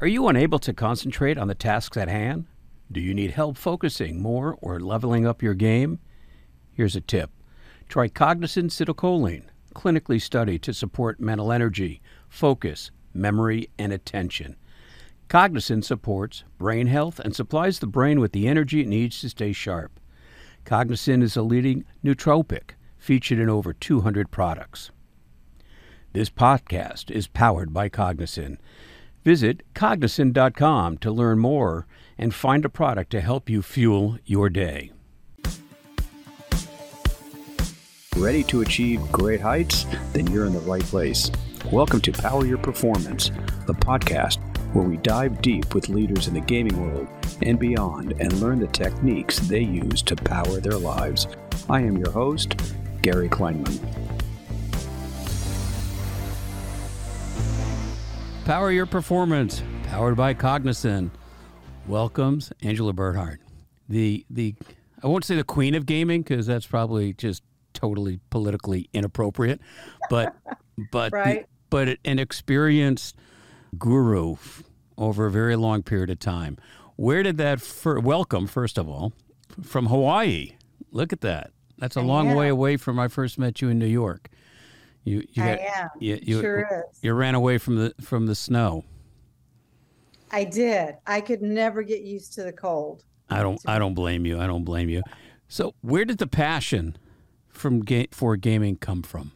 Are you unable to concentrate on the tasks at hand? Do you need help focusing more or leveling up your game? Here's a tip try Cognizin Citicoline, clinically studied to support mental energy, focus, memory, and attention. Cognizin supports brain health and supplies the brain with the energy it needs to stay sharp. Cognizin is a leading nootropic featured in over 200 products. This podcast is powered by Cognizin. Visit cognizin.com to learn more and find a product to help you fuel your day. Ready to achieve great heights? Then you're in the right place. Welcome to Power Your Performance, the podcast where we dive deep with leaders in the gaming world and beyond and learn the techniques they use to power their lives. I am your host, Gary Kleinman. Power Your Performance, powered by Cognizin, welcomes Angela Bernhard, the the I won't say the queen of gaming because that's probably just totally politically inappropriate, but but right. but an experienced guru over a very long period of time. Where did that fir- welcome first of all from Hawaii? Look at that. That's a long way away from I first met you in New York. You you I am. you, you, sure is. you ran away from the from the snow. I did. I could never get used to the cold. I don't I don't blame you. I don't blame you. So where did the passion from ga- for gaming come from?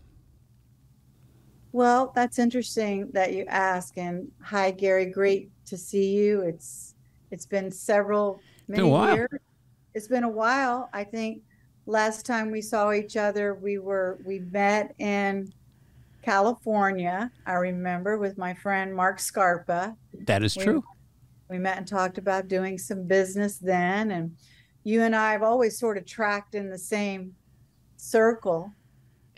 Well, that's interesting that you ask. And hi, Gary. Great to see you. It's it's been several many while. years. It's been a while. I think last time we saw each other, we were we met in California. I remember with my friend Mark Scarpa. That is We- true. We met and talked about doing some business then. And you and I have always sort of tracked in the same circle.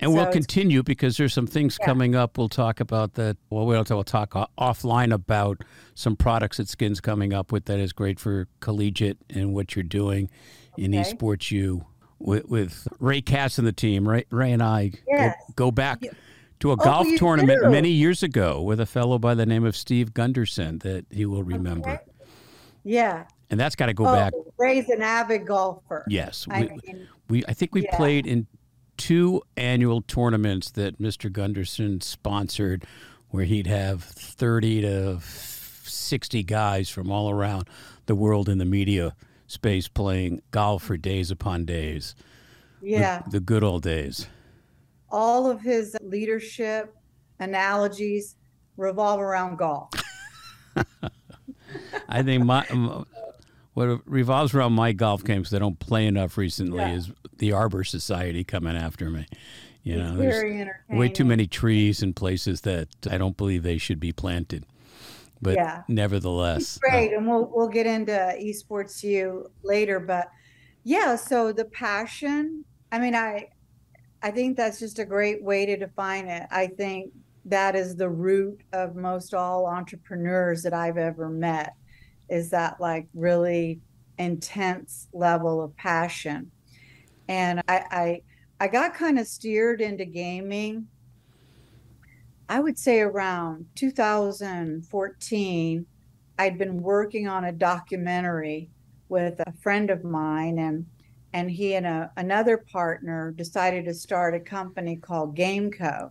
And we'll continue because there's some things Yeah. coming up. We'll talk about that. Well, we'll, we'll talk offline about some products that Skin's coming up with that is great for collegiate and what you're doing in esports. You with, with Ray Katz and the team. Ray, Ray and I Yes. go, go back to a oh, golf tournament do? many years ago with a fellow by the name of Steve Gunderson that he will remember. Okay. Yeah. And that's got to go oh, back. Ray's an avid golfer. Yes, I we, mean, we I think we Yeah. played in two annual tournaments that Mr. Gunderson sponsored, where he'd have thirty to sixty guys from all around the world in the media space playing golf for days upon days. Yeah. the, good old days. All of his leadership analogies revolve around golf. I think my what revolves around my golf games that I don't play enough recently Yeah. is the Arbor Society coming after me. You It's know, there's- very entertaining. way too many trees in places that I don't believe they should be planted. But Yeah. nevertheless, uh, Great, and we'll we'll get into esports you later, but yeah. So the passion. I mean, I I think that's just a great way to define it. I think that is the root of most all entrepreneurs that I've ever met. Is that like really intense level of passion, and I I, I got kind of steered into gaming. I would say around 2014, I'd been working on a documentary with a friend of mine, and and he and a, another partner decided to start a company called Gameco.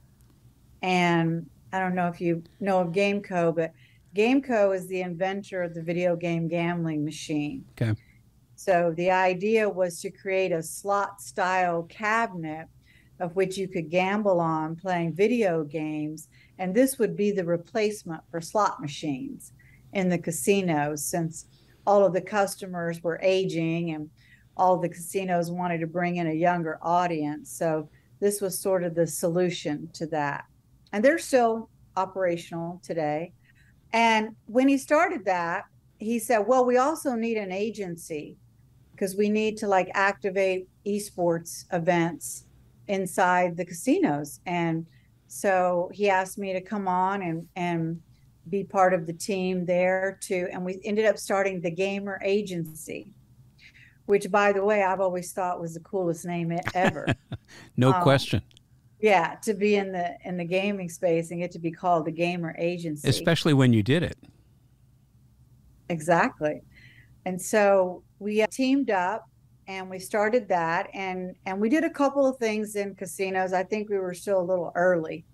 And I don't know if you know of Gameco, but Gameco is the inventor of the video game gambling machine. Okay. So the idea was to create a slot style cabinet of which you could gamble on playing video games. And this would be the replacement for slot machines in the casinos since all of the customers were aging and all the casinos wanted to bring in a younger audience. So this was sort of the solution to that. And they're still operational today. And when he started that, he said, well, we also need an agency because we need to like activate esports events inside the casinos. And so he asked me to come on and, and be part of the team there too. And we ended up starting the Gamer Agency, which, by the way, I've always thought was the coolest name ever. no um, question. yeah, to be in the in the gaming space and get to be called the Gamer Agency. Especially when you did it. exactly. And so we uh, teamed up and we started that and and we did a couple of things in casinos. I think we were still a little early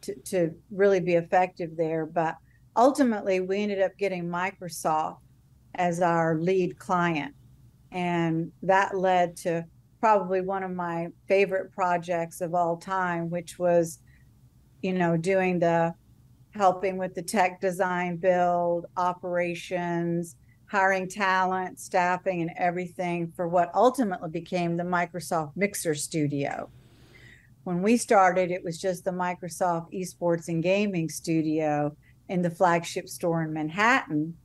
to, to really be effective there, but ultimately we ended up getting Microsoft as our lead client. And that led to probably one of my favorite projects of all time, which was, you know, doing the helping with the tech design build, operations, hiring talent, staffing, and everything for what ultimately became the Microsoft Mixer Studio. When we started, it was just the Microsoft Esports and Gaming Studio in the flagship store in Manhattan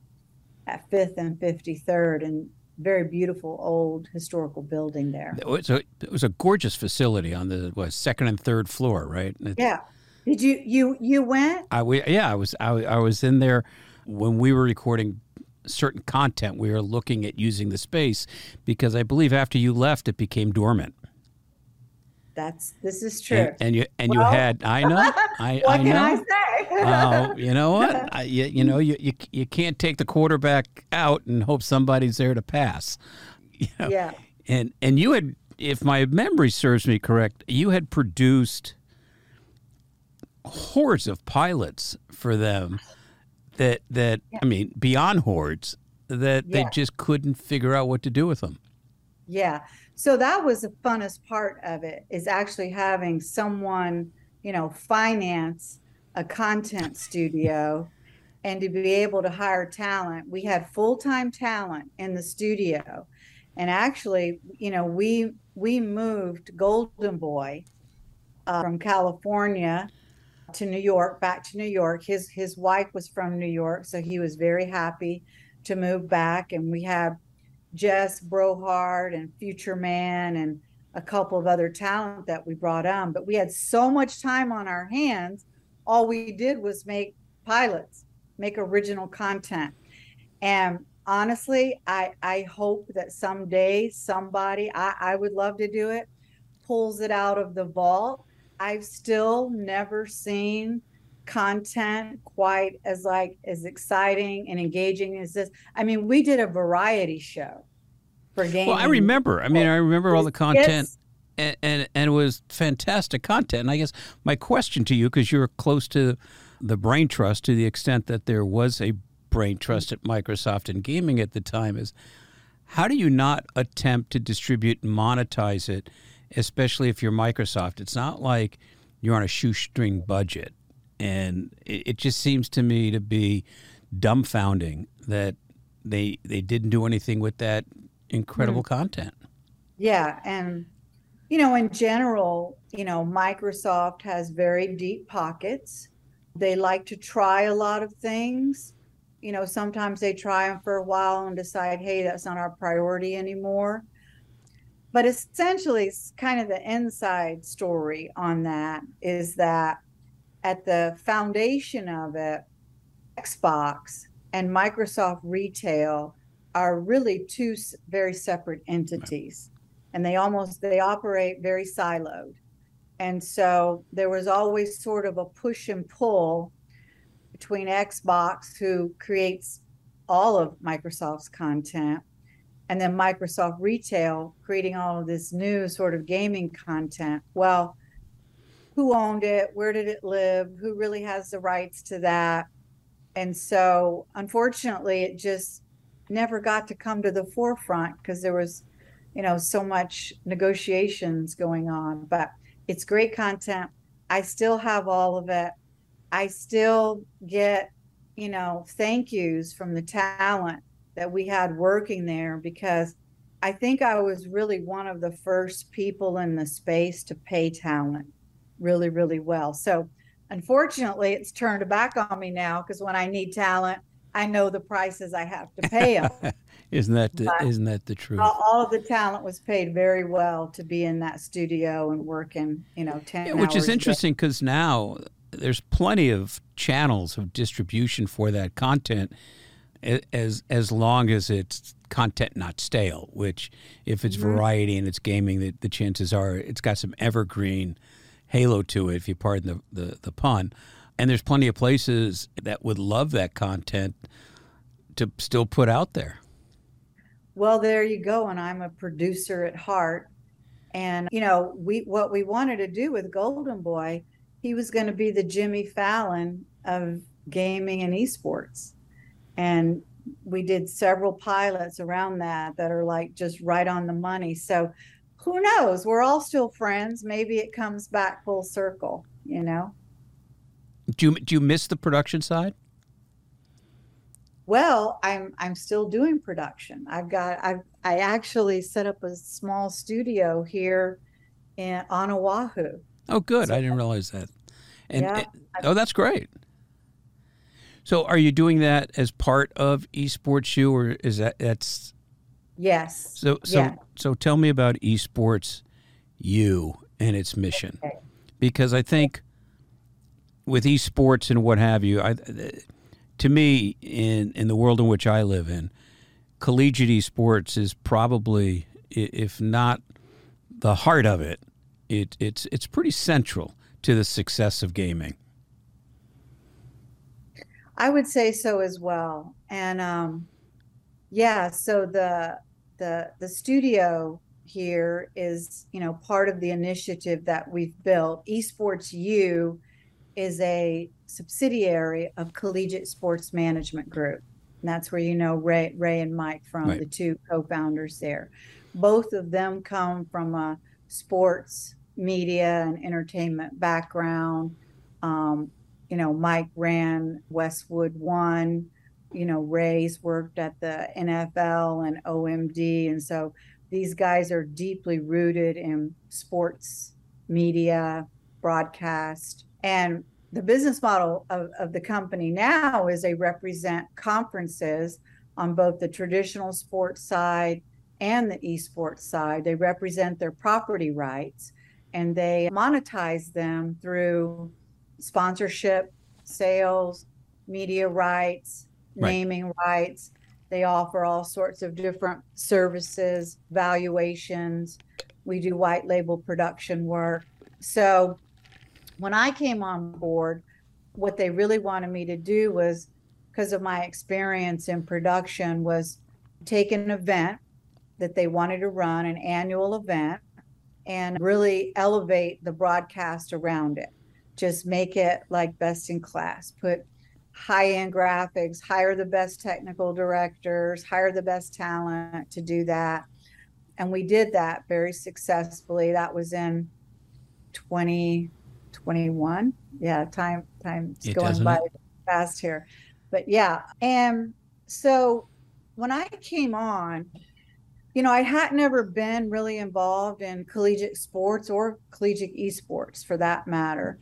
at 5th and 53rd and very beautiful old historical building there. It was a, it was a gorgeous facility on the what, second and third floor, right? It, yeah. Did you you you went? I we, yeah, I was I, I was in there when we were recording certain content. We were looking at using the space because I believe after you left, it became dormant. That's this is true. And, and you and well, you had I know I what I know. can I say? uh, you know what? I, you, you know you, you you can't take the quarterback out and hope somebody's there to pass. You know? Yeah. And and you had, if my memory serves me correct, you had produced hordes of pilots for them that that yeah. I mean beyond hordes that yeah. they just couldn't figure out what to do with them. Yeah. So that was the funnest part of it is actually having someone, you know, finance a content studio and to be able to hire talent. We had full-time talent in the studio. And actually, you know, we we moved Golden Boy uh, from California to New York, back to New York. His his wife was from New York, so he was very happy to move back. And we had Jess Brohard and Future Man and a couple of other talent that we brought on. But we had so much time on our hands. All we did was make pilots, make original content. And honestly, I I hope that someday somebody, I, I would love to do it, pulls it out of the vault. I've still never seen content quite as like as exciting and engaging as this. I mean, we did a variety show for games. Well, I remember. I mean, I remember all the content. And, and, and it was fantastic content. And I guess my question to you, because you're close to the brain trust to the extent that there was a brain trust at Microsoft and gaming at the time, is how do you not attempt to distribute and monetize it, especially if you're Microsoft? It's not like you're on a shoestring budget and it, it just seems to me to be dumbfounding that they they didn't do anything with that incredible mm-hmm. content. Yeah, and you know, in general, you know, Microsoft has very deep pockets. They like to try a lot of things. You know, sometimes they try them for a while and decide, hey, that's not our priority anymore. But essentially, kind of the inside story on that is that at the foundation of it, Xbox and Microsoft Retail are really two very separate entities. And they almost they operate very siloed. And so there was always sort of a push and pull between xbox who creates all of microsoft's content and then microsoft retail creating all of this new sort of gaming content well who owned it, where did it live, who really has the rights to that. And so, unfortunately, it just never got to come to the forefront because there was, you know, so much negotiations going on. But it's great content. I still have all of it. I still get, you know, thank yous from the talent that we had working there because I think I was really one of the first people in the space to pay talent really, really well. So unfortunately, it's turned back on me now because when I need talent, I know the prices I have to pay them. isn't that the, isn't that the truth? All, all, of the talent was paid very well to be in that studio and working, you know, ten. Yeah, which is interesting because now there's plenty of channels of distribution for that content, as as long as it's content not stale. Which, if it's mm-hmm. variety and it's gaming, the, the chances are it's got some evergreen halo to it, if you pardon the, the, the pun. And there's plenty of places that would love that content to still put out there. Well, there you go. And I'm a producer at heart. And you know, we what we wanted to do with Golden Boy, he was going to be the Jimmy Fallon of gaming and esports. And we did several pilots around that that are like just right on the money. So who knows? We're all still friends. Maybe it comes back full circle, you know. Do you do you miss the production side? Well, I'm I'm still doing production. I've got I've I actually set up a small studio here in on Oahu. Oh, good. So, I didn't realize that. And, yeah, and oh, that's great. So, are you doing that as part of Esports U, or is that that's? Yes. So, so, yeah. so, tell me about Esports U and its mission, okay. because I think with esports and what have you, I, to me, in in the world in which I live in, collegiate esports is probably, if not the heart of it, it it's it's pretty central to the success of gaming. I would say so as well, and um, yeah. So the the the studio here is you know part of the initiative that we've built. Esports U is a subsidiary of Collegiate Sports Management Group. And that's where you know Ray, Ray and Mike from, right. the two co-founders there. Both of them come from a sports, media, and entertainment background. Um, you know, Mike ran Westwood One. You know, Ray's worked at the NFL and OMD, and so these guys are deeply rooted in sports, media, broadcast, and the business model of, of the company now is they represent conferences on both the traditional sports side and the esports side. They represent their property rights and they monetize them through sponsorship, sales, media rights, right. naming rights. They offer all sorts of different services, valuations. We do white label production work. So when I came on board, what they really wanted me to do was because of my experience in production was take an event that they wanted to run an annual event and really elevate the broadcast around it just make it like best in class put high end graphics hire the best technical directors hire the best talent to do that and we did that very successfully that was in 2021. Yeah, time time's it going by fast here. But yeah, and so when I came on, you know, I had never been really involved in collegiate sports or collegiate esports for that matter.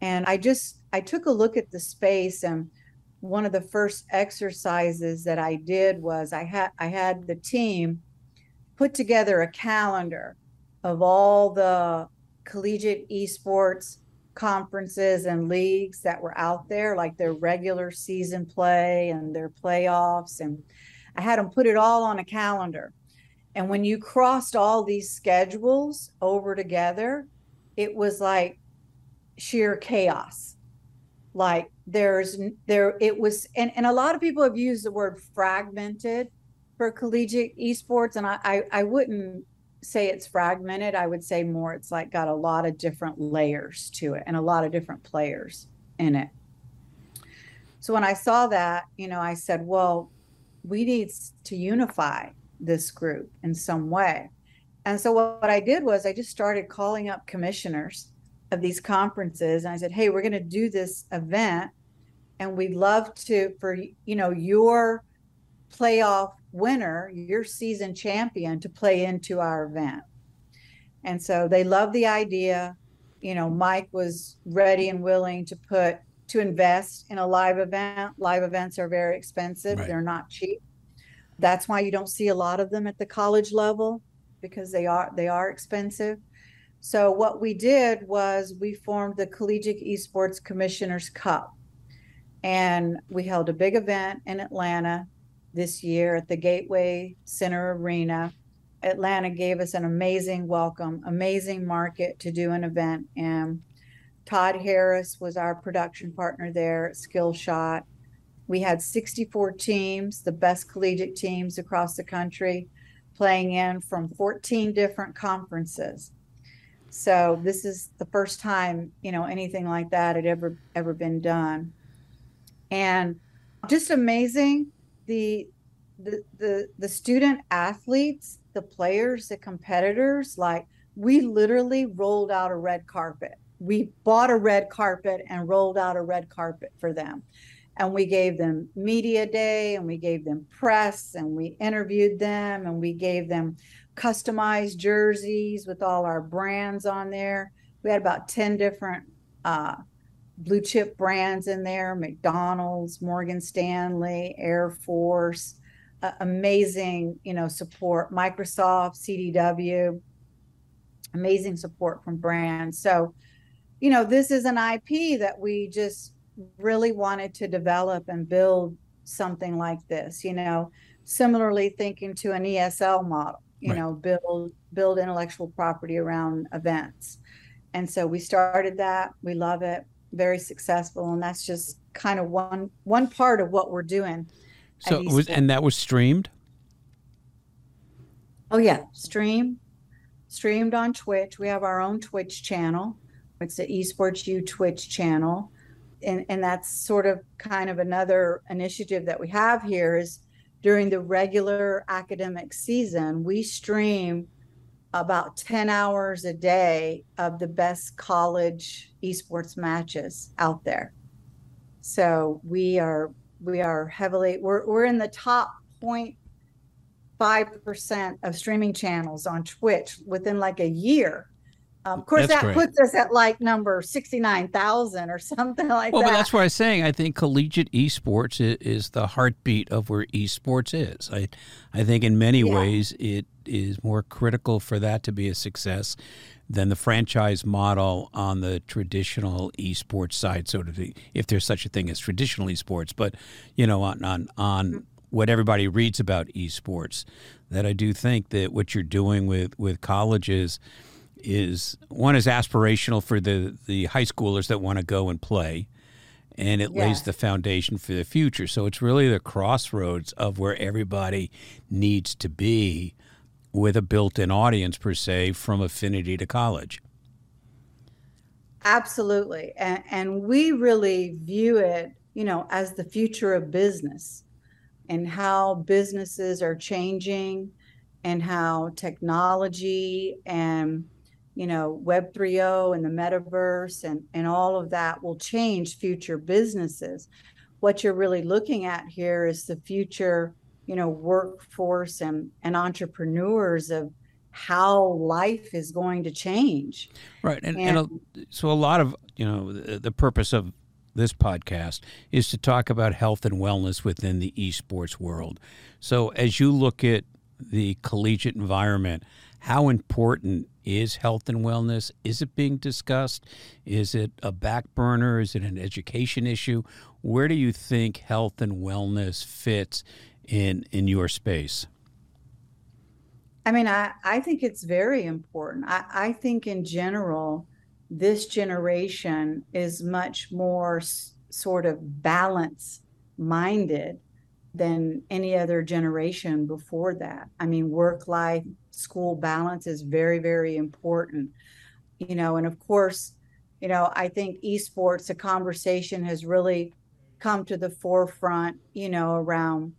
And I just I took a look at the space and one of the first exercises that I did was I had I had the team put together a calendar of all the collegiate esports conferences and leagues that were out there, like their regular season play and their playoffs. And I had them put it all on a calendar. And when you crossed all these schedules over together, it was like sheer chaos. Like there's there it was and, and a lot of people have used the word fragmented for collegiate esports. And I, I, I wouldn't say it's fragmented. I would say more it's like got a lot of different layers to it and a lot of different players in it. So when I saw that, you know, I said, well, we need to unify this group in some way. And so what I did was I just started calling up commissioners of these conferences and I said, "Hey, we're going to do this event and we'd love to for you know your playoff winner, your season champion, to play into our event. And so they loved the idea. You know, Mike was ready and willing to put to invest in a live event. Live events are very expensive, right. they're not cheap. That's why you don't see a lot of them at the college level because they are they are expensive. So what we did was we formed the Collegiate Esports Commissioners Cup. And we held a big event in Atlanta this year at the Gateway Center Arena. Atlanta gave us an amazing welcome, amazing market to do an event. And Todd Harris was our production partner there at Skillshot. we had 64 teams, the best collegiate teams across the country, playing in from 14 different conferences. So this is the first time, you know, anything like that had ever ever been done. And just amazing the the the, the student athletes, the players, the competitors, like we literally rolled out a red carpet. We bought a red carpet and rolled out a red carpet for them and we gave them media day and we gave them press and we interviewed them and we gave them customized jerseys with all our brands on there. We had about 10 different uh, blue chip brands in there mcdonald's morgan stanley air force uh, amazing you know support microsoft cdw amazing support from brands. So you know this is an ip that we just really wanted to develop and build something like this, you know, similarly thinking to an ESL model, you right. know, build build intellectual property around events. And so we started that. We love it. Very successful. And that's just kind of one one part of what we're doing. So it was and that was streamed? Oh yeah, stream streamed on Twitch. We have our own Twitch channel. It's the Esports U Twitch channel and, and that's sort of kind of another initiative that we have here is during the regular academic season, we stream about 10 hours a day of the best college esports matches out there. So we are we are heavily we're we're in the top 0.5% of streaming channels on Twitch within like a year um, of course, that's that great. puts us at like number 69,000 or something like well, that. Well, but that's why I'm saying I think collegiate esports is, is, the heartbeat of where esports is. I, I think in many yeah. ways it is more critical for that to be a success than the franchise model on the traditional esports side, so to speak, if there's such a thing as traditional esports. But, you know, on, on, on mm-hmm. what everybody reads about esports, that I do think that what you're doing with, with colleges – is one is aspirational for the the high schoolers that want to go and play and it lays the foundation for the future. So it's really the crossroads of where everybody needs to be with a built-in audience per se from affinity to college. Absolutely. And, and we really view it you know as the future of business and how businesses are changing and how technology and you know web 3.0 and the metaverse and and all of that will change future businesses. What you're really looking at here is the future you know workforce and and entrepreneurs of how life is going to change. Right and, and, and a, so a lot of you know the, the purpose of this podcast is to talk about health and wellness within the esports world. So as you look at the collegiate environment how important is health and wellness? Is it being discussed? Is it a back burner? Is it an education issue? Where do you think health and wellness fits in in your space? I mean, I, I think it's very important. I, I think in general, this generation is much more s- sort of balance minded than any other generation before that. I mean, work life school balance is very, very important. You know, and of course, you know, I think esports, the conversation has really come to the forefront, you know, around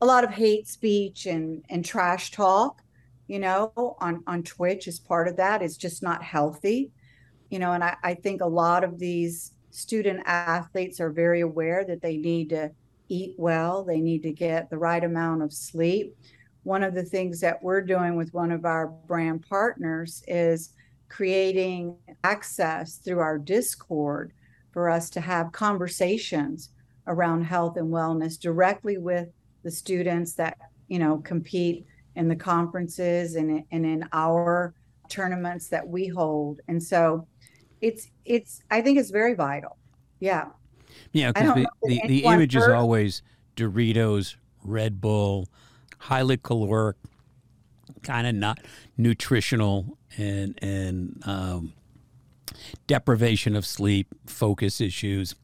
a lot of hate speech and and trash talk, you know, on on Twitch is part of that. It's just not healthy. You know, and I, I think a lot of these student athletes are very aware that they need to eat well, they need to get the right amount of sleep one of the things that we're doing with one of our brand partners is creating access through our Discord for us to have conversations around health and wellness directly with the students that you know compete in the conferences and, and in our tournaments that we hold. And so it's it's i think it's very vital. Yeah. Yeah because the, the, the image is always doritos red bull highly caloric, kind of not nutritional, and and um, deprivation of sleep, focus issues,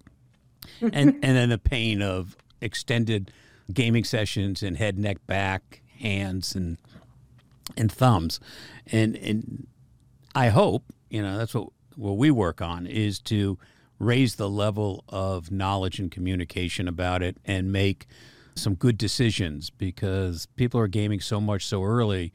and and then the pain of extended gaming sessions and head, neck, back, hands, and and thumbs, and and I hope you know that's what what we work on is to raise the level of knowledge and communication about it and make some good decisions because people are gaming so much so early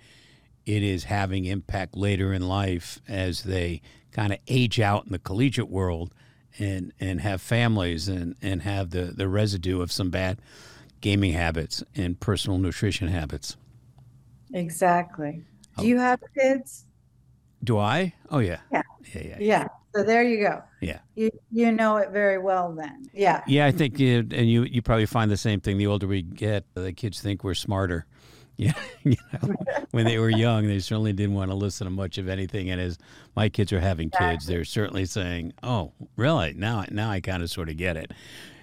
it is having impact later in life as they kind of age out in the collegiate world and and have families and and have the the residue of some bad gaming habits and personal nutrition habits. Exactly. Do oh. you have kids? Do i? Oh yeah. Yeah yeah yeah, yeah. So there you go. Yeah. You you know it very well then. Yeah. Yeah, I think you, and you you probably find the same thing. The older we get, the kids think we're smarter. Yeah, you know, when they were young, they certainly didn't want to listen to much of anything. And as my kids are having exactly. kids, they're certainly saying, "Oh, really? Now, now I kind of sort of get it."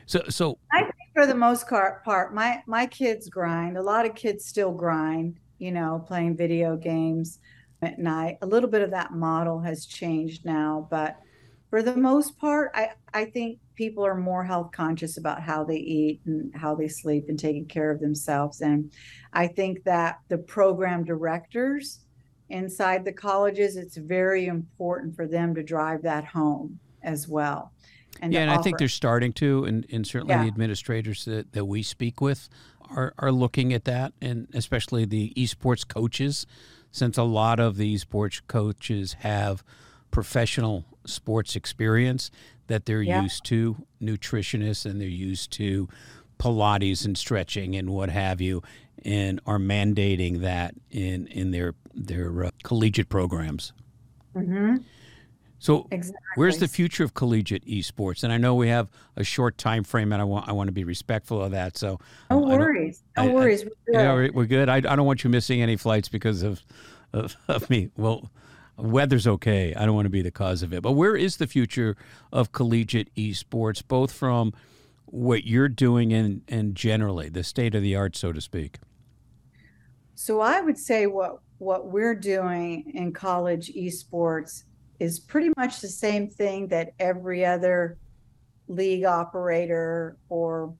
So, so I think for the most part, my my kids grind. A lot of kids still grind. You know, playing video games at night. A little bit of that model has changed now, but for the most part, I, I think people are more health conscious about how they eat and how they sleep and taking care of themselves. And I think that the program directors inside the colleges, it's very important for them to drive that home as well. And yeah, and offer. I think they're starting to, and, and certainly yeah. the administrators that, that we speak with are, are looking at that, and especially the esports coaches since a lot of these sports coaches have professional sports experience that they're yeah. used to nutritionists and they're used to Pilates and stretching and what have you, and are mandating that in in their their uh, collegiate programs. Mm-hmm. So, exactly. where's the future of collegiate esports? And I know we have a short time frame, and I want I want to be respectful of that. So, no worries, no I, worries. we're good. Yeah, we're good. I, I don't want you missing any flights because of, of of me. Well, weather's okay. I don't want to be the cause of it. But where is the future of collegiate esports, both from what you're doing and and generally the state of the art, so to speak? So I would say what what we're doing in college esports is pretty much the same thing that every other league operator or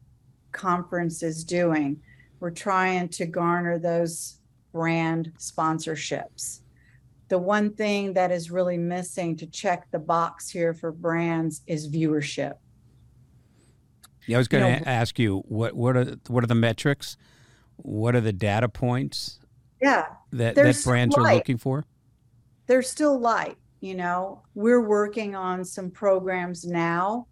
conference is doing. We're trying to garner those brand sponsorships. The one thing that is really missing to check the box here for brands is viewership. Yeah, I was going to ask you what what are what are the metrics? What are the data points? Yeah, that that brands are looking for. They're still light you know we're working on some programs now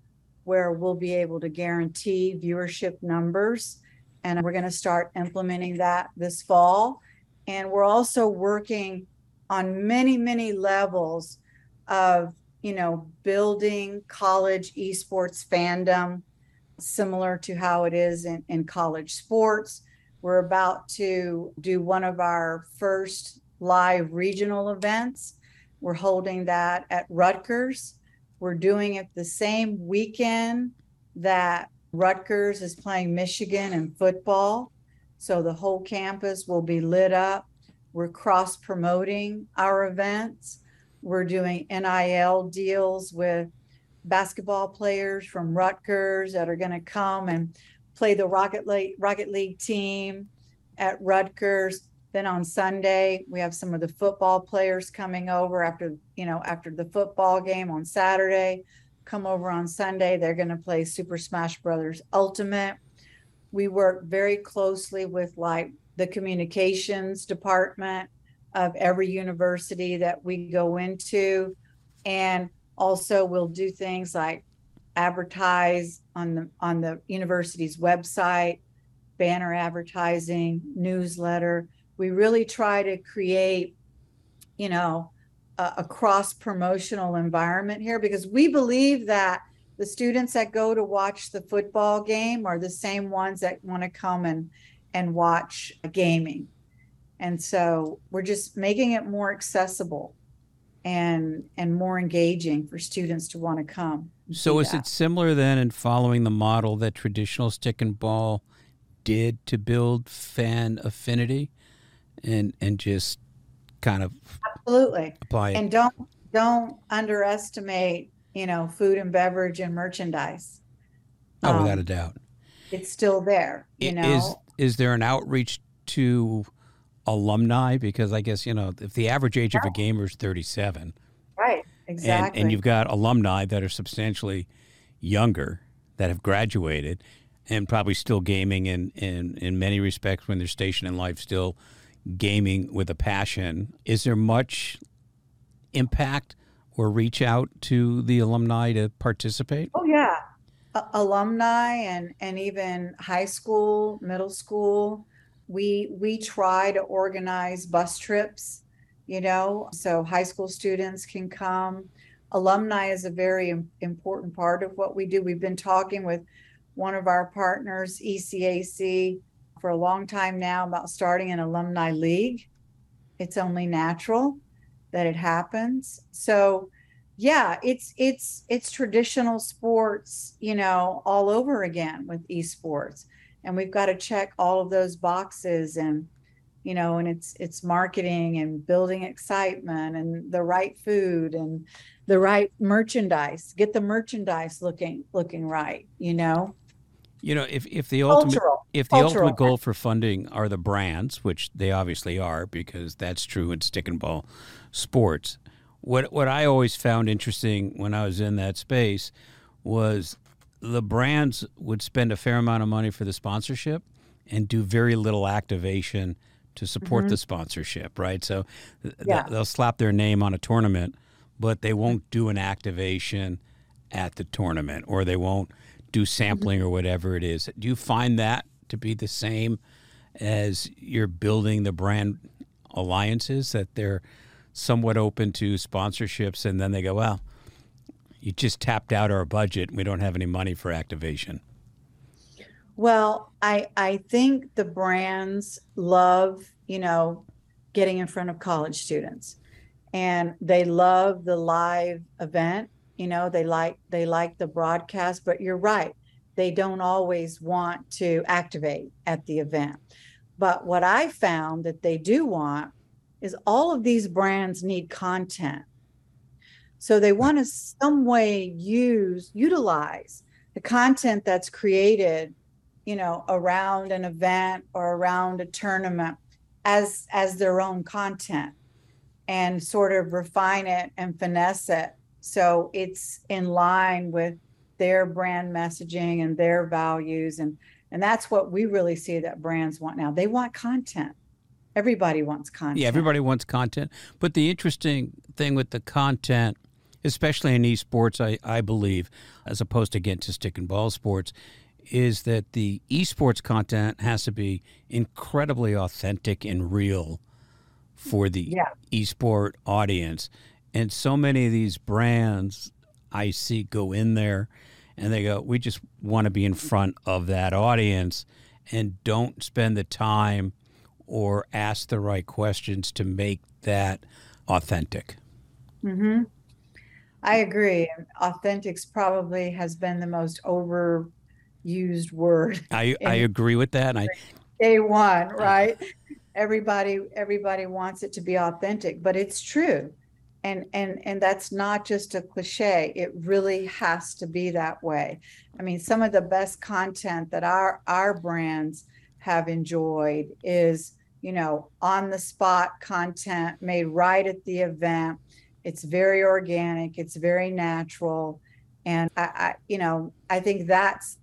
where we'll be able to guarantee viewership numbers and we're going to start implementing that this fall. And we're also working on many many levels of you know building college esports fandom similar to how it is in, in college sports. We're about to do one of our first live regional events we're holding that at Rutgers. We're doing it the same weekend that Rutgers is playing Michigan in football. So the whole campus will be lit up. We're cross promoting our events. We're doing NIL deals with basketball players from Rutgers that are going to come and play the Rocket League, Rocket League team at Rutgers. Then on Sunday, we have some of the football players coming over after, you know, after the football game on Saturday. Come over on Sunday. They're going to play Super Smash Brothers Ultimate. We work very closely with like the communications department of every university that we go into. And also we'll do things like advertise on the on the university's website, banner advertising, newsletter we really try to create, you know, a, a cross promotional environment here because we believe that the students that go to watch the football game are the same ones that want to come and and watch gaming. And so we're just making it more accessible and and more engaging for students to want to come. So is that. it similar then in following the model that traditional stick and ball did to build fan affinity? And and just kind of absolutely apply it. And don't don't underestimate you know food and beverage and merchandise. Oh, um, without a doubt. it's still there. You know, is is there an outreach to alumni? Because I guess you know if the average age of a gamer is 37, right? Exactly. And, and you've got alumni that are substantially younger that have graduated and probably still gaming in, in, in many respects when they're stationed in life, still gaming with a passion. Is there much impact or reach out to the alumni to participate? Oh, yeah. A- alumni and, and even high school, middle school. We, we try to organize bus trips, you know, so high school students can come. Alumni is a very important part of what we do. We've been talking with one of our partners, ECAC, for a long time now about starting an alumni league. It's only natural that it happens. So yeah, it's it's it's traditional sports, you know, all over again with esports. And we've got to check all of those boxes and you know, and it's it's marketing and building excitement and the right food and the right merchandise. Get the merchandise looking looking right, you know. You know, if, if the ultimate if the Cultural. ultimate goal for funding are the brands, which they obviously are, because that's true in stick and ball sports. What what I always found interesting when I was in that space was the brands would spend a fair amount of money for the sponsorship and do very little activation to support mm-hmm. the sponsorship, right? So yeah. they'll slap their name on a tournament, but they won't do an activation at the tournament or they won't do mm-hmm. sampling or whatever it is. Do you find that to be the same as you're building the brand alliances that they're somewhat open to sponsorships and then they go, well, you just tapped out our budget. We don't have any money for activation. Well, I I think the brands love, you know, getting in front of college students. And they love the live event you know they like they like the broadcast but you're right they don't always want to activate at the event. But what i found that they do want is all of these brands need content. So they want to some way use utilize the content that's created you know around an event or around a tournament as as their own content and sort of refine it and finesse it so it's in line with their brand messaging and their values. And, and that's what we really see that brands want now. They want content. Everybody wants content. Yeah, everybody wants content. But the interesting thing with the content, especially in esports, I, I believe, as opposed to getting to stick and ball sports, is that the esports content has to be incredibly authentic and real for the yeah. esport audience. And so many of these brands I see go in there and they go, we just want to be in front of that audience and don't spend the time or ask the right questions to make that authentic. Mm-hmm. I agree. Authentics probably has been the most overused word. I, I agree with that. And I day one, right? everybody everybody wants it to be authentic, but it's true and and and that's not just a cliche. It really has to be that way. I mean some of the best content that our our brands have enjoyed is you know on the spot content made right at the event. It's very organic. It's very natural. And I, I you know i think that's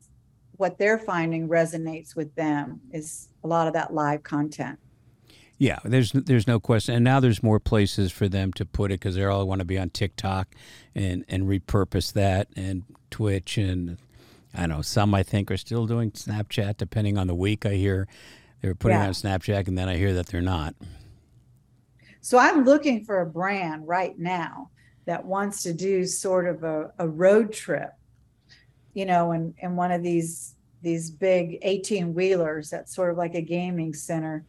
what they're finding resonates with them is a lot of that live content yeah, there's there's no question, and now there's more places for them to put it because they all want to be on TikTok, and and repurpose that and Twitch and I know some I think are still doing Snapchat depending on the week. I hear they're putting yeah. on Snapchat, and then I hear that they're not. So I'm looking for a brand right now that wants to do sort of a, a road trip, you know, in, in one of these these big 18 wheelers that's sort of like a gaming center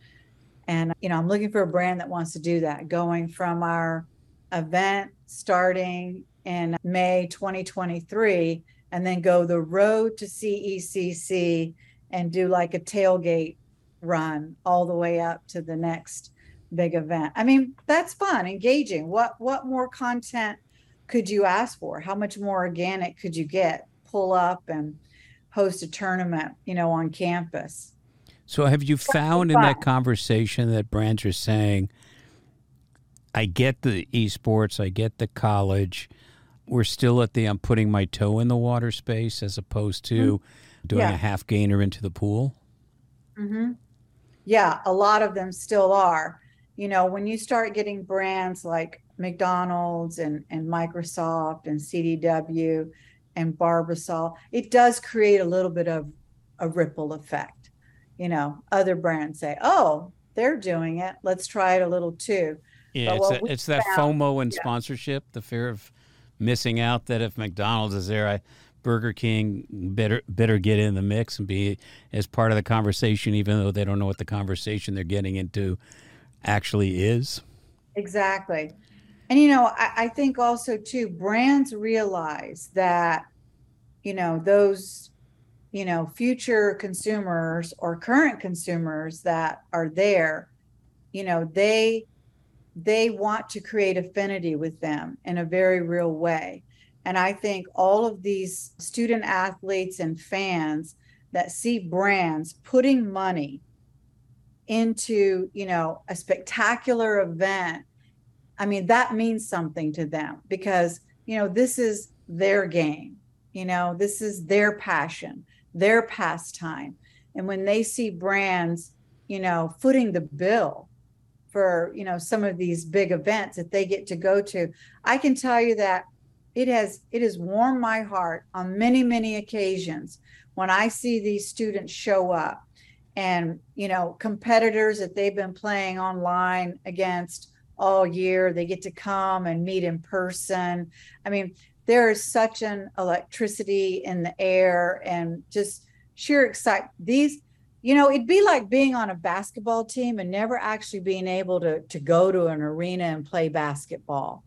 and, you know, I'm looking for a brand that wants to do that, going from our event starting in May 2023 and then go the road to CECC and do like a tailgate run all the way up to the next big event. I mean, that's fun, engaging. What what more content could you ask for? How much more organic could you get? Pull up and host a tournament, you know, on campus. So, have you found in that conversation that brands are saying, I get the esports, I get the college. We're still at the I'm putting my toe in the water space as opposed to mm-hmm. doing yeah. a half gainer into the pool? Mm-hmm. Yeah, a lot of them still are. You know, when you start getting brands like McDonald's and, and Microsoft and CDW and Barbasol, it does create a little bit of a ripple effect. You know, other brands say, oh, they're doing it. Let's try it a little too. Yeah, it's, a, it's that FOMO and yeah. sponsorship, the fear of missing out that if McDonald's is there, I Burger King better better get in the mix and be as part of the conversation, even though they don't know what the conversation they're getting into actually is. Exactly. And you know, I, I think also too, brands realize that, you know, those, you know, future consumers or current consumers that are there, you know, they they want to create affinity with them in a very real way. And I think all of these student athletes and fans that see brands putting money into, you know, a spectacular event, I mean, that means something to them because, you know, this is their game, you know, this is their passion, their pastime. And when they see brands, you know, footing the bill for you know some of these big events that they get to go to i can tell you that it has it has warmed my heart on many many occasions when i see these students show up and you know competitors that they've been playing online against all year they get to come and meet in person i mean there is such an electricity in the air and just sheer excitement. these you know it'd be like being on a basketball team and never actually being able to to go to an arena and play basketball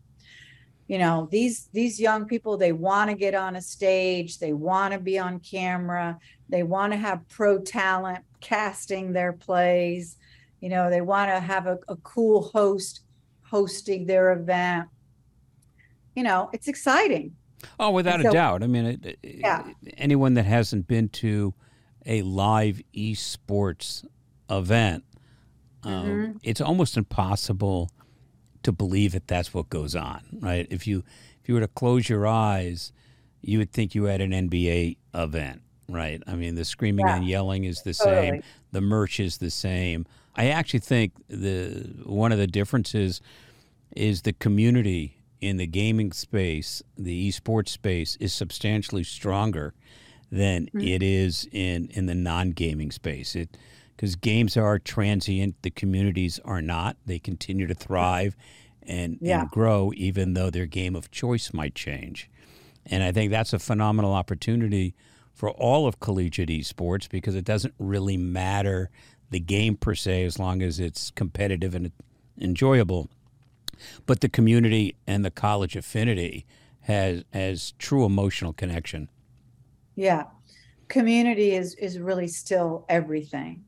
you know these these young people they want to get on a stage they want to be on camera they want to have pro talent casting their plays you know they want to have a, a cool host hosting their event you know it's exciting oh without so, a doubt i mean it, yeah. anyone that hasn't been to a live esports event, um, mm-hmm. it's almost impossible to believe that that's what goes on, right? If you if you were to close your eyes, you would think you had an NBA event, right? I mean, the screaming yeah. and yelling is the totally. same, the merch is the same. I actually think the one of the differences is the community in the gaming space, the esports space, is substantially stronger than mm-hmm. it is in in the non-gaming space. It because games are transient, the communities are not. They continue to thrive and, yeah. and grow, even though their game of choice might change. And I think that's a phenomenal opportunity for all of collegiate esports because it doesn't really matter the game per se as long as it's competitive and enjoyable. But the community and the college affinity has has true emotional connection. Yeah. Community is is really still everything.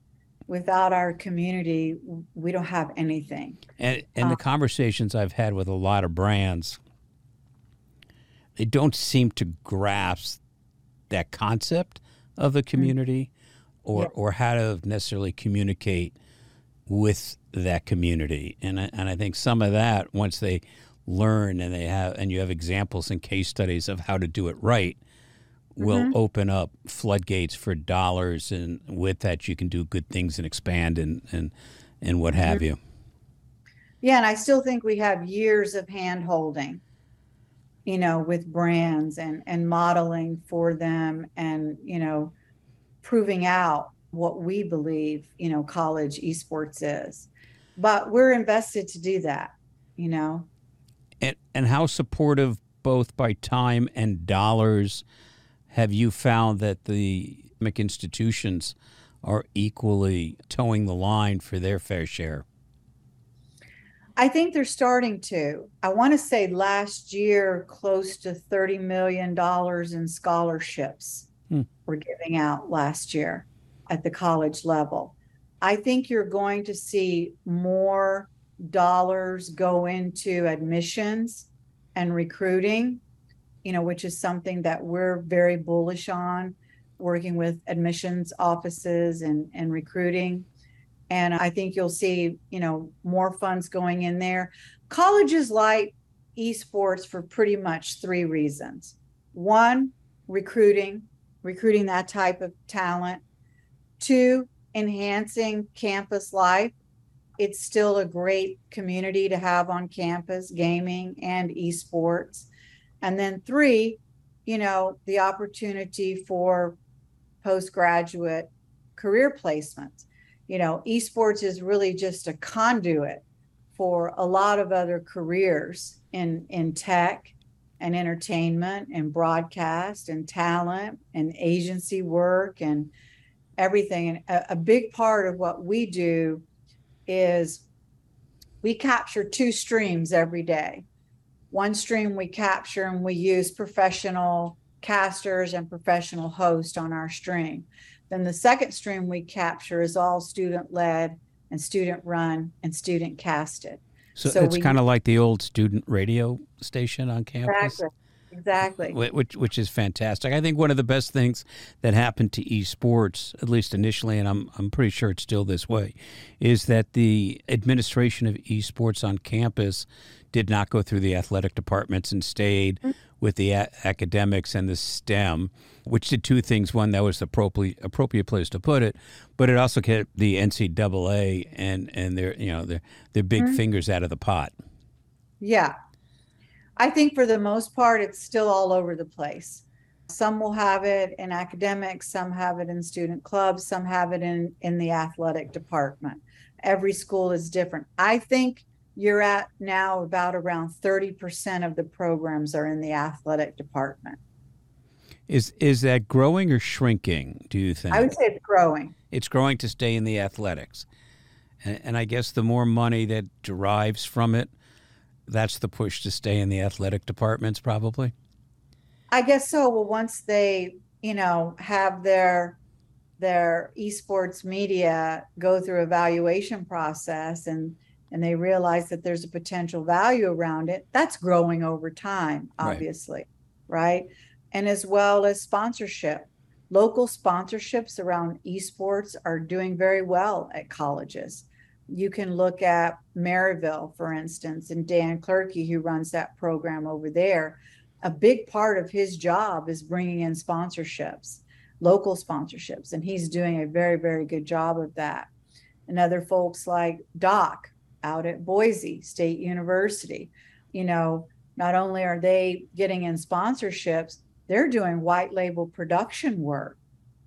Without our community, we don't have anything. And and um, the conversations I've had with a lot of brands, they don't seem to grasp that concept of the mm. community or, yeah. or how to necessarily communicate with that community. And I, and I think some of that, once they learn and they have, and you have examples and case studies of how to do it right, will mm-hmm. open up floodgates for dollars, and with that, you can do good things and expand and and and what have mm-hmm. you. Yeah, and I still think we have years of hand holding, you know, with brands and and modeling for them, and you know, proving out what we believe, you know, college esports is. But we're invested to do that, you know. And and how supportive both by time and dollars have you found that the institutions are equally toeing the line for their fair share? I think they're starting to. I want to say last year, close to $30 million in scholarships hmm. were giving out last year at the college level. I think you're going to see more dollars go into admissions and recruiting you know, which is something that we're very bullish on. working with admissions offices and, and recruiting. And I think you'll see, you know, more funds going in there. Colleges like esports for pretty much three reasons. One, recruiting, recruiting that type of talent. Two, enhancing campus life. It's still a great community to have on campus, gaming and esports. And then three, you know, the opportunity for postgraduate career placement. You know, esports is really just a conduit for a lot of other careers in in tech and entertainment and broadcast and talent and agency work and everything. And a, a big part of what we do is we capture two streams every day. One stream we capture and we use professional casters and professional hosts on our stream. Then the second stream we capture is all student led and student run and student casted. So, so it's kind of like the old student radio station on campus. Exactly. Exactly. Which which is fantastic. I think one of the best things that happened to esports, at least initially, and I'm I'm pretty sure it's still this way, is that the administration of esports on campus did not go through the athletic departments and stayed mm-hmm. with the a- academics and the STEM, which did two things. One, that was the appropriate appropriate place to put it, but it also kept the NCAA and and their you know their their big mm-hmm. fingers out of the pot. Yeah, I think for the most part, it's still all over the place. Some will have it in academics, some have it in student clubs, some have it in, in the athletic department. Every school is different. I think you're at now about around 30% of the programs are in the athletic department. Is is that growing or shrinking, do you think? I would say it's growing. It's growing to stay in the athletics. And, and I guess the more money that derives from it, that's the push to stay in the athletic departments, probably. I guess so. Well, once they, you know, have their their esports media go through evaluation process and and they realize that there's a potential value around it, that's growing over time, obviously, right? right? And as well as sponsorship. Local sponsorships around esports are doing very well at colleges you can look at Maryville, for instance, and Dan Clerkey, who runs that program over there. A big part of his job is bringing in sponsorships, local sponsorships, and he's doing a very, very good job of that. And other folks like Doc out at Boise State University, you know, not only are they getting in sponsorships, they're doing white label production work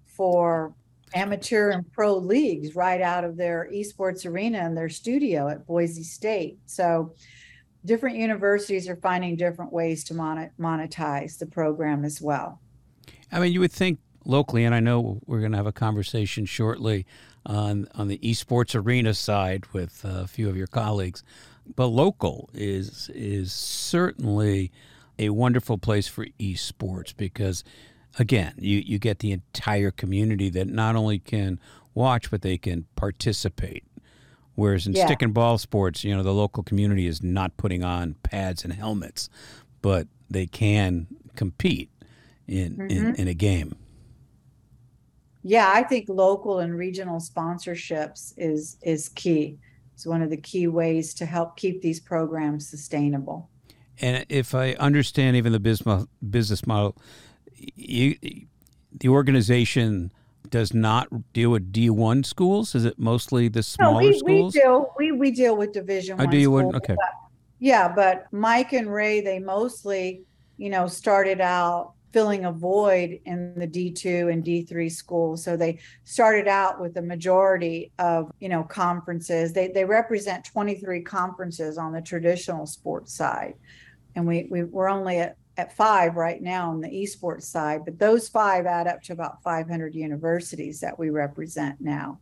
for amateur and pro leagues right out of their esports arena and their studio at Boise State. So different universities are finding different ways to monetize the program as well. I mean, you would think locally, and I know we're going to have a conversation shortly on on the esports arena side with a few of your colleagues, but local is is certainly a wonderful place for esports because again, you, you get the entire community that not only can watch, but they can participate. Whereas in yeah. stick and ball sports, you know, the local community is not putting on pads and helmets, but they can compete in, mm-hmm. in, in a game. Yeah, I think local and regional sponsorships is is key. It's one of the key ways to help keep these programs sustainable. And if I understand even the business business model, you, the organization does not deal with D1 schools? Is it mostly the smaller no, we, schools? We deal, we, we deal with Division oh, One. do you? Schools, okay. But, yeah, but Mike and Ray, they mostly, you know, started out filling a void in the D2 and D3 schools. So they started out with a majority of, you know, conferences. They they represent 23 conferences on the traditional sports side. And we, we we're only at at five right now on the esports side, but those five add up to about 500 universities that we represent now.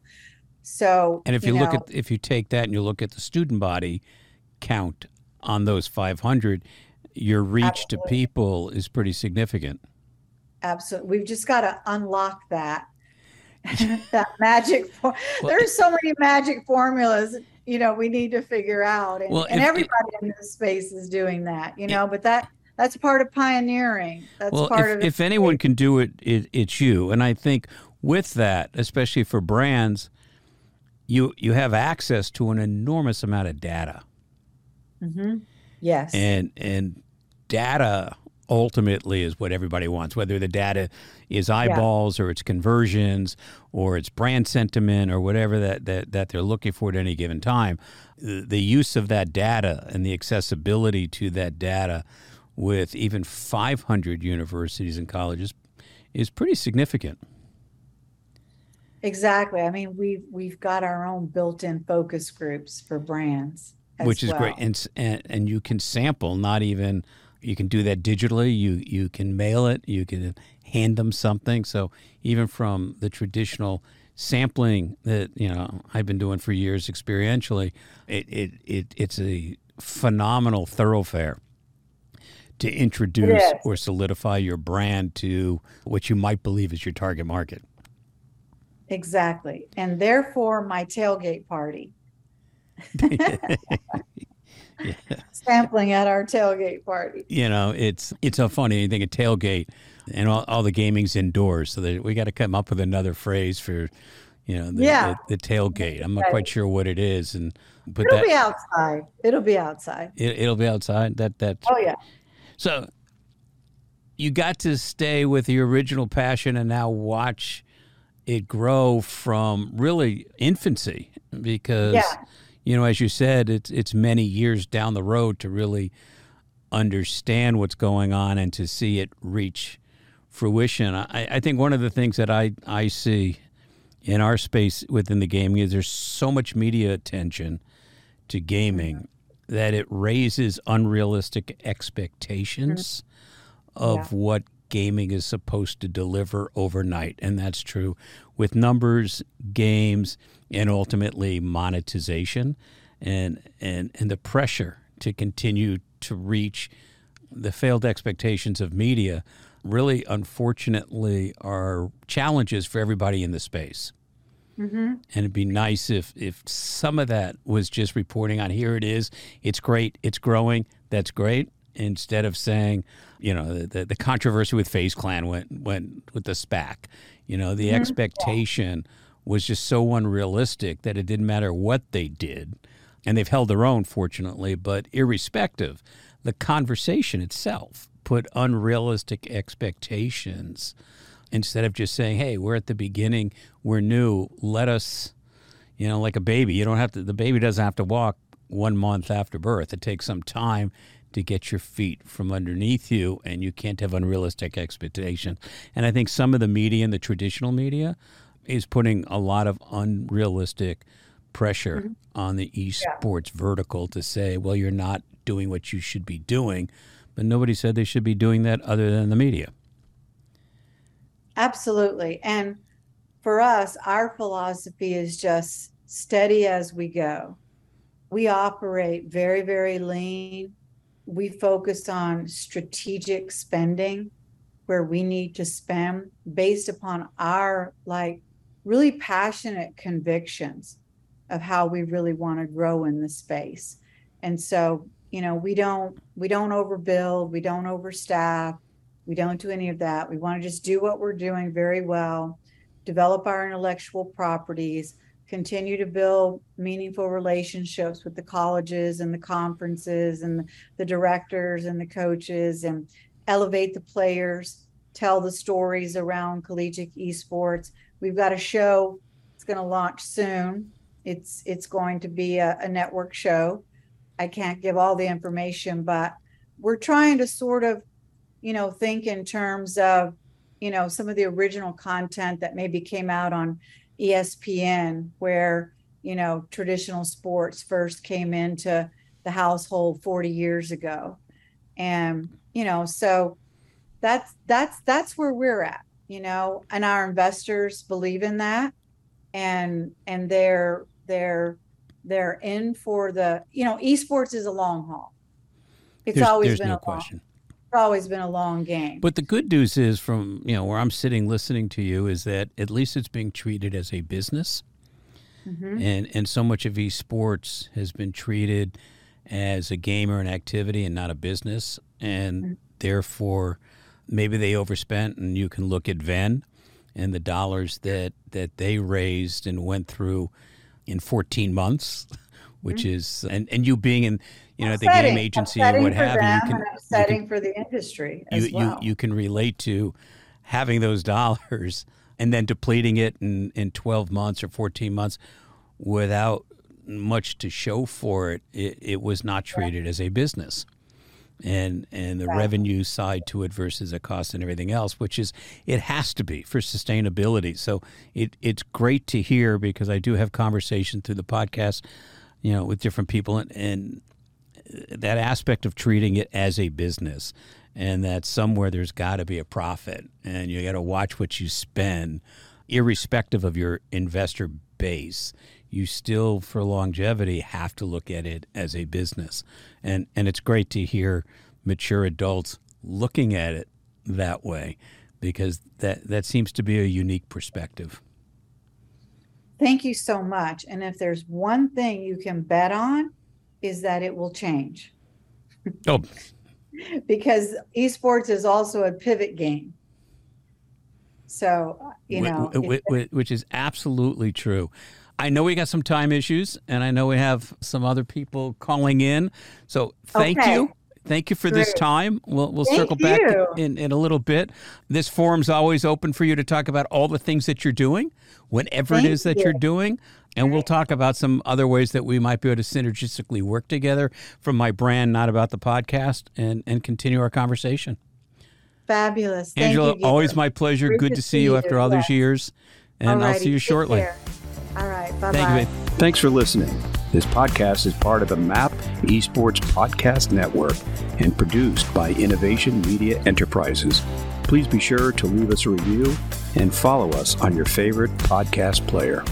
So, and if you, you look know, at if you take that and you look at the student body count on those 500, your reach absolutely. to people is pretty significant. Absolutely, we've just got to unlock that that magic. For- well, There's so many magic formulas you know we need to figure out, and, well, and if, everybody if, in this space is doing that. You know, but that that's part of pioneering. That's well, part if, of if anyone can do it, it, it's you. And I think with that, especially for brands, you you have access to an enormous amount of data, hmm Yes. and and data ultimately is what everybody wants. Whether the data is eyeballs or it's conversions or it's brand sentiment or whatever that that, that they're looking for at any given time, the, the use of that data and the accessibility to that data with even 500 universities and colleges is pretty significant. Exactly. I mean, we've we've got our own built-in focus groups for brands, as which is great. and, and and you can sample not even you can do that digitally. You you can mail it. You can hand them something. So even from the traditional sampling that you know I've been doing for years experientially it it, it it's a phenomenal thoroughfare to introduce or solidify your brand to what you might believe is your target market Exactly. And therefore, my tailgate party. Sampling at our tailgate party. you know, it's it's so funny. You think of tailgate, and all, all the gaming's indoors, so that we got to come up with another phrase for, you know, the, Yeah. the, the tailgate. I'm not quite sure what it is, and but It'll that be outside. It'll be outside. it, it'll be outside. That that Oh yeah. So. You got to stay with the original passion, and now watch it grow from really infancy because Yeah. you know as you said it's it's many years down the road to really understand what's going on and to see it reach fruition i, I think one of the things that I, I see in our space within the gaming is there's so much media attention to gaming that it raises unrealistic expectations of Yeah. what gaming is supposed to deliver overnight. And that's true with numbers, games, and ultimately monetization and, and, and the pressure to continue to reach the failed expectations of media really unfortunately are challenges for everybody in the space. Mm-hmm. And it'd be nice if if some of that was just reporting on here it is, it's great, it's growing, that's great, instead of saying, you know, the, the, the controversy with FaZe Clan went went with the SPAC. You know, the expectation was just so unrealistic that it didn't matter what they did. And they've held their own, fortunately, but irrespective, the conversation itself put unrealistic expectations instead of just saying, hey, we're at the beginning, we're new, let us, you know, like a baby. You don't have to, the baby doesn't have to walk one month after birth. It takes some time to get your feet from underneath you, and you can't have unrealistic expectations. And I think some of the media and the traditional media is putting a lot of unrealistic pressure mm-hmm. on the esports vertical to say, well, you're not doing what you should be doing. But nobody said they should be doing that other than the media. Absolutely. And for us, our philosophy is just steady as we go. We operate very, very lean. We focus on strategic spending where we need to spend based upon our like really passionate convictions of how we really want to grow in the space. And so, you know, we don't we don't overbuild, we don't overstaff, we don't do any of that. We want to just do what we're doing very well, develop our intellectual properties, continue to build meaningful relationships with the colleges and the conferences and the directors and the coaches and elevate the players, tell the stories around collegiate esports. We've got a show it's going to launch soon. It's it's going to be a, a network show. I can't give all the information, but we're trying to sort of you know, think in terms of, you know, some of the original content that maybe came out on ESPN, where, you know, traditional sports first came into the household 40 years ago. And, you know, so that's that's that's where we're at, you know, and our investors believe in that and and they're they're they're in for the, you know, esports is a long haul. It's there's always there's been no a long question. It's always been a long game. But the good news is, from you know where I'm sitting listening to you, is that at least it's being treated as a business, Mhm. and and so much of esports has been treated as a game or an activity and not a business, and therefore maybe they overspent, and you can look at Venn and the dollars that that they raised and went through in 14 months, which mm-hmm. is and and you being in you know upsetting, the game agency and what have you, you can upsetting you can, for the industry you, well. you you can relate to having those dollars and then depleting it in in 12 months or 14 months without much to show for it. It, it was not treated as a business and and the right. revenue side to it versus the cost and everything else, which is it has to be for sustainability. So it it's great to hear because I do have conversation through the podcast, you know, with different people and, and that aspect of treating it as a business and that somewhere there's got to be a profit and you got to watch what you spend irrespective of your investor base you still, for longevity, have to look at it as a business. And, and it's great to hear mature adults looking at it that way because that, that seems to be a unique perspective. Thank you so much. And if there's one thing you can bet on, is that it will change. Oh. because esports is also a pivot game. So, you know, which, which, which is absolutely true. I know we got some time issues, and I know we have some other people calling in. So thank okay. you. Thank you for Great. this time. We'll, we'll circle back in, in a little bit. This forum's always open for you to talk about all the things that you're doing, whatever Thank it is that you. are doing. And we'll talk about some other ways that we might be able to synergistically work together from my brand, not about the podcast, and, and continue our conversation. Fabulous. Thank Angela, you, always my pleasure. Great Good to, to see you after all these years. And Alrighty, I'll see you shortly. Care. All right. Bye bye. Thanks for listening. This podcast is part of the MAP Esports Podcast Network and produced by Innovation Media Enterprises. Please be sure to leave us a review and follow us on your favorite podcast player.